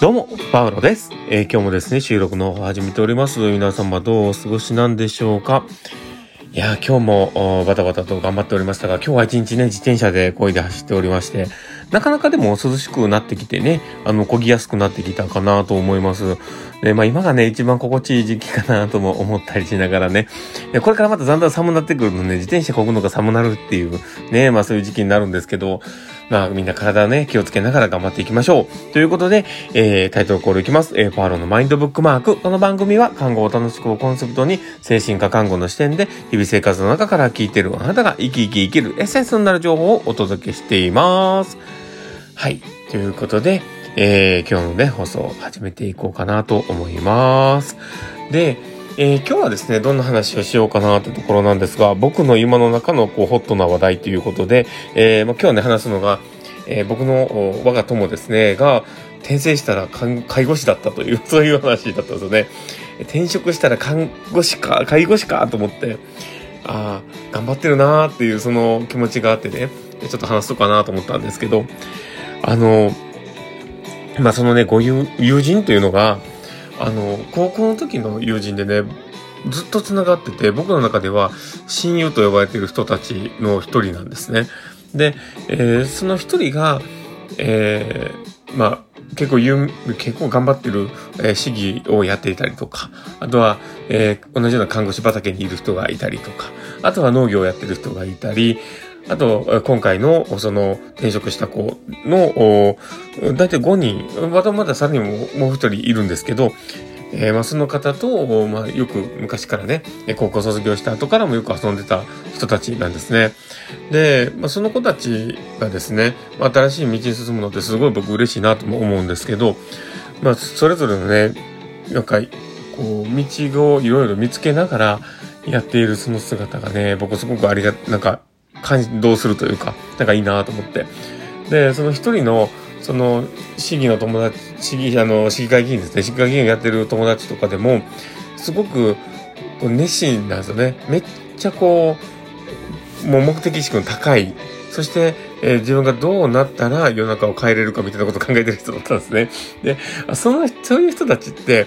どうも、パウロです。えー今日もですね、収録の方始めております。皆様どうお過ごしなんでしょうかいや、今日もバタバタと頑張っておりましたが、今日は一日ね、自転車で漕いで走っておりまして、なかなかでも涼しくなってきてね、あの、漕ぎやすくなってきたかなと思います。で、まあ今がね、一番心地いい時期かなとも思ったりしながらね、これからまただんだん寒くなってくるとね、自転車漕ぐのが寒なるっていう、ね、まあそういう時期になるんですけど、まあみんな体ね、気をつけながら頑張っていきましょう。ということで、えー、タイトルコールいきます。えー、パーロのマインドブックマーク。この番組は、看護を楽しくをコンセプトに、精神科看護の視点で、日々生活の中から聞いているあなたが生き生き生きるエッセンスになる情報をお届けしています。はい。ということで、えー、今日のね、放送を始めていこうかなと思います。で、えー今日はですね、どんな話をしようかなというところなんですが、僕の今の中のこうホットな話題ということで、えーまあ、今日ね、話すのが、えー僕の我が友ですね、が転生したら看介護士だったという、そういう話だったんですよね。転職したら看護師か、介護士かと思って、ああ、頑張ってるなーっていうその気持ちがあってね、ちょっと話そうかなと思ったんですけど、あの、まあ、そのね、ご友人というのが、あの、高校の時の友人でね、ずっと繋がってて、僕の中では親友と呼ばれている人たちの一人なんですね。で、えーその一人が、えーまあ、結構有結構頑張ってる、えー市議をやっていたりとか、あとは、えー同じような看護師畑にいる人がいたりとか、あとは農業をやってる人がいたり、あと、今回の、その、転職した子の、おだいたい5人、まだまださらにももう一人いるんですけど、えーまあ、その方と、まあ、よく昔からね、高校卒業した後からもよく遊んでた人たちなんですね。で、まあ、その子たちがですね、新しい道に進むのってすごい僕嬉しいなとも思うんですけど、まあ、それぞれのね、なんか、こう、道をいろいろ見つけながらやっているその姿がね、僕すごくありが、なんか、感動するというか、なんかいいなと思って。で、その一人の、その、市議の友達、市議、あの、市議会議員ですね、市議会議員をやってる友達とかでも、すごく、熱心なんですよね。めっちゃこう、もう目的意識の高い。そして、えー自分がどうなったら世の中を変えれるかみたいなことを考えてる人だったんですね。で、その、そういう人たちって、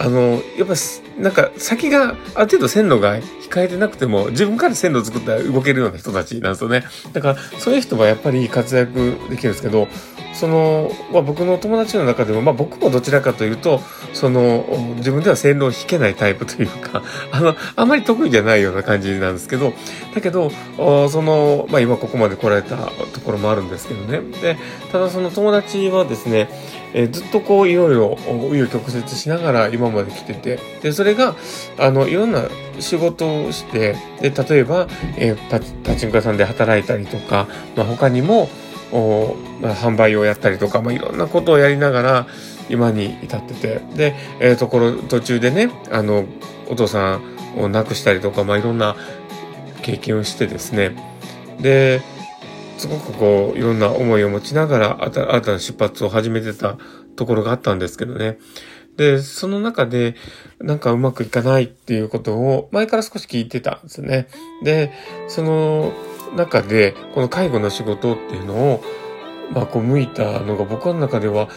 あの、やっぱ、なんか先がある程度線路が控えてなくても自分から線路を作ったら動けるような人たちなんですよね。だからそういう人はやっぱり活躍できるんですけど、その、まあ、僕の友達の中でも、まあ、僕もどちらかというと、その、自分では線路を引けないタイプというか、あの、あまり得意じゃないような感じなんですけど、だけど、その、まあ、今ここまで来られたところもあるんですけどね。で、ただその友達はですね、えーずっとこういろいろ紆余曲折しながら今まで来てて、で、それが、あの、いろんな仕事をして、で、例えば、えーパチンコ屋さんで働いたりとか、まあ、他にも、おまあ、販売をやったりとか、まあ、いろんなことをやりながら、今に至ってて、で、えーところ、途中でね、あの、お父さんを亡くしたりとか、まあ、いろんな経験をしてですね、で、すごくこう、いろんな思いを持ちながら、新たな出発を始めてたところがあったんですけどね。で、その中で、なんかうまくいかないっていうことを、前から少し聞いてたんですね。で、その中で、この介護の仕事っていうのを、まあ、こう、向いたのが僕の中では、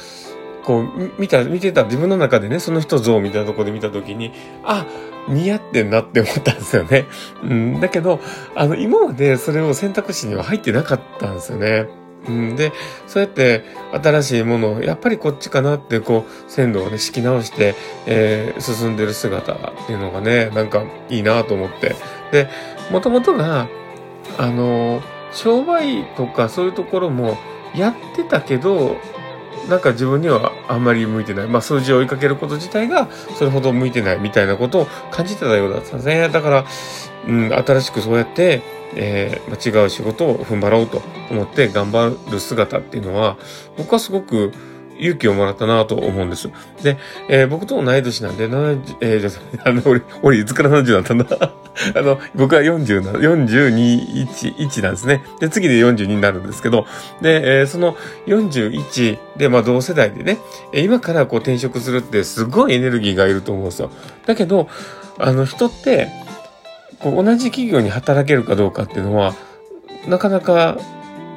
こう、見た、見てた自分の中でね、その人像みたいなとこで見たときに、あ、似合ってんなって思ったんですよね。うん、だけど、あの、今までそれを選択肢には入ってなかったんですよね。うん、で、そうやって新しいものを、やっぱりこっちかなって、こう、線路をね、敷き直して、えー進んでる姿っていうのがね、なんかいいなと思って。で、もともとが、あの、商売とかそういうところもやってたけど、なんか自分にはあんまり向いてない。まあ数字を追いかけること自体がそれほど向いてないみたいなことを感じてたようだったんですね。だから、うん、新しくそうやって、えー違う仕事を踏ん張ろうと思って頑張る姿っていうのは、僕はすごく勇気をもらったなと思うんです。で、えー僕と同い年なんで、70えー、じゃあ、あの、俺、俺いつから70だったんだ あの、僕は40、42、1、1なんですね。で、次で42になるんですけど、で、えーその41で、まあ同世代でね、今からこう転職するってすごいエネルギーがいると思うんですよ。だけど、あの人って、こう同じ企業に働けるかどうかっていうのは、なかなか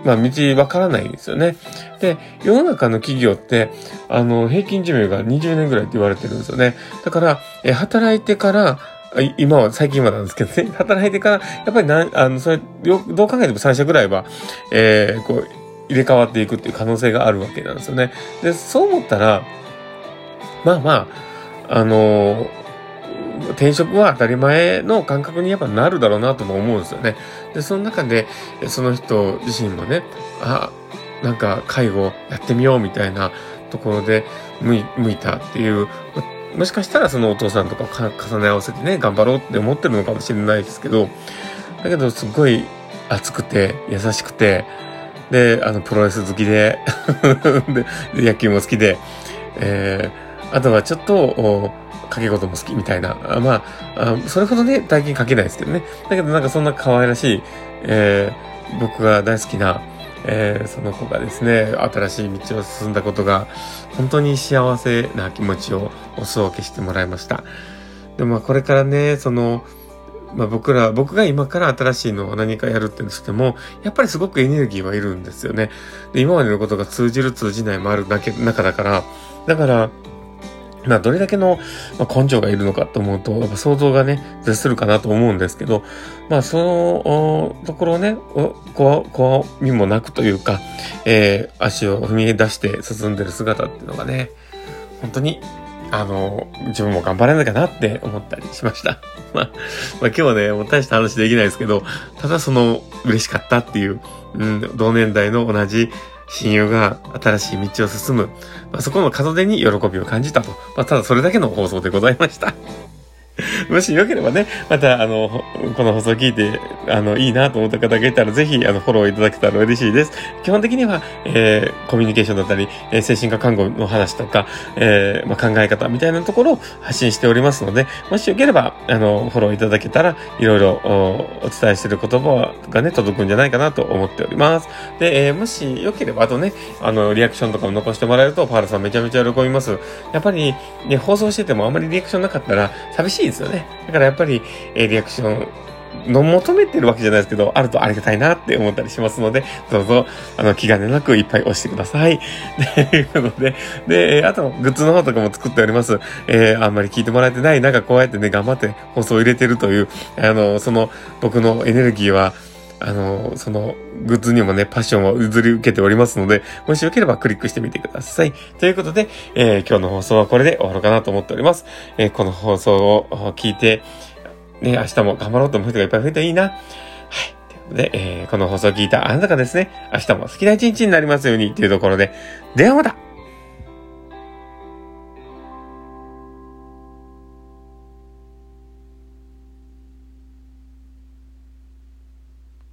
まあ、道わからないんですよね。で、世の中の企業って、あの、平均寿命が20年ぐらいって言われてるんですよね。だから、え働いてから、今は、最近はなんですけどね、働いてから、やっぱりな、あの、それ、どう考えても3社ぐらいは、えー、こう、入れ替わっていくっていう可能性があるわけなんですよね。で、そう思ったら、まあまあ、あのー、転職は当たり前の感覚にやっぱなるだろうなとも思うんですよね。で、その中で、その人自身もね、あ、なんか介護やってみようみたいなところで向いたっていう、もしかしたらそのお父さんとか重ね合わせてね、頑張ろうって思ってるのかもしれないですけど、だけどすごい熱くて優しくて、で、あの、プロレス好きで で、野球も好きで、えー、あとはちょっと、掛け事も好きみたいな。あまああ、それほどね、大金かけないですけどね。だけどなんかそんな可愛らしい、えー、僕が大好きな、えー、その子がですね、新しい道を進んだことが、本当に幸せな気持ちをお裾分けしてもらいました。でもまあこれからね、その、まあ僕ら、僕が今から新しいのを何かやるってしても、やっぱりすごくエネルギーはいるんですよね。で、今までのことが通じる通じないもあるだけ、中だから、だから、まあ、どれだけの、根性がいるのかと思うと、やっぱ想像がね、絶するかなと思うんですけど、まあ、その、ところをね、怖、怖みもなくというか、えー、足を踏み出して進んでる姿っていうのがね、本当にあの、自分も頑張らなきゃなって思ったりしました。まあ、まあ、今日はね、もう大した話できないですけど、ただその嬉しかったっていう、うん、同年代の同じ親友が新しい道を進む、まあ、そこの門出に喜びを感じたと。まあ、ただそれだけの放送でございました。もしよければね、また、あの、この放送聞いて、あの、いいなと思った方がいたら、ぜひ、あの、フォローいただけたら嬉しいです。基本的には、えー、コミュニケーションだったり、えー、精神科看護の話とか、えー、まあ、考え方みたいなところを発信しておりますので、もしよければ、あの、フォローいただけたら、いろいろお伝えしてる言葉がね、届くんじゃないかなと思っております。で、えー、もしよければ、あとね、あの、リアクションとかも残してもらえると、パールさんめちゃめちゃ喜びます。やっぱり、ね、放送しててもあんまりリアクションなかったら、寂しいいですよね。だからやっぱり、え、リアクションの求めてるわけじゃないですけど、あるとありがたいなって思ったりしますので、どうぞ、あの、気兼ねなくいっぱい押してください。ということで、で、あと、グッズの方とかも作っております。えー、あんまり聞いてもらえてないなんか、こうやってね、頑張って放送を入れてるという、あの、その、僕のエネルギーは、あの、その、グッズにもね、パッションを譲り受けておりますので、もしよければクリックしてみてください。ということで、えー、今日の放送はこれで終わろうかなと思っております。えー、この放送を聞いて、ね、明日も頑張ろうと思う人がいっぱい増えたらいいな。はい。ということで、えー、この放送を聞いたあなたがですね、明日も好きな一日になりますようにというところで、ではまた